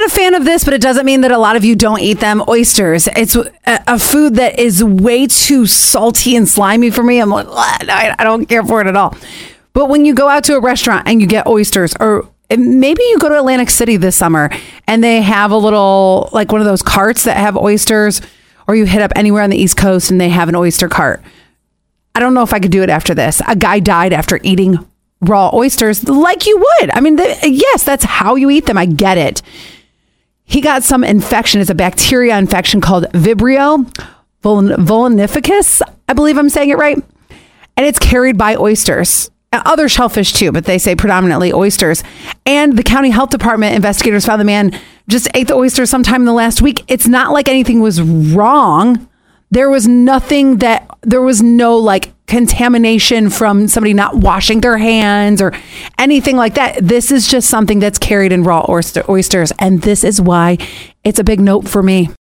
not a fan of this, but it doesn't mean that a lot of you don't eat them. Oysters. It's a, a food that is way too salty and slimy for me. I'm like, I, don't care for it at all. But when you go out to a restaurant and you get oysters, or maybe you go to Atlantic City this summer and they have a little, like one of those carts that have oysters, or you hit up anywhere on the East Coast and they have an oyster cart. I don't know if I could do it after this. A guy died after eating raw oysters like you would. I mean, yes, that's how you eat them. I get it. He got some infection. It's a bacteria infection called Vibrio vulnificus. I believe I'm saying it right. And it's carried by oysters. Uh, Other shellfish too, but they say predominantly oysters. And the county health department investigators found the man just ate the oysters sometime in the last week. It's not like anything was wrong there was nothing that there was no like contamination from somebody not washing their hands or anything like that. This is just something that's carried in raw oyster, oysters. And this is why it's a big note for me.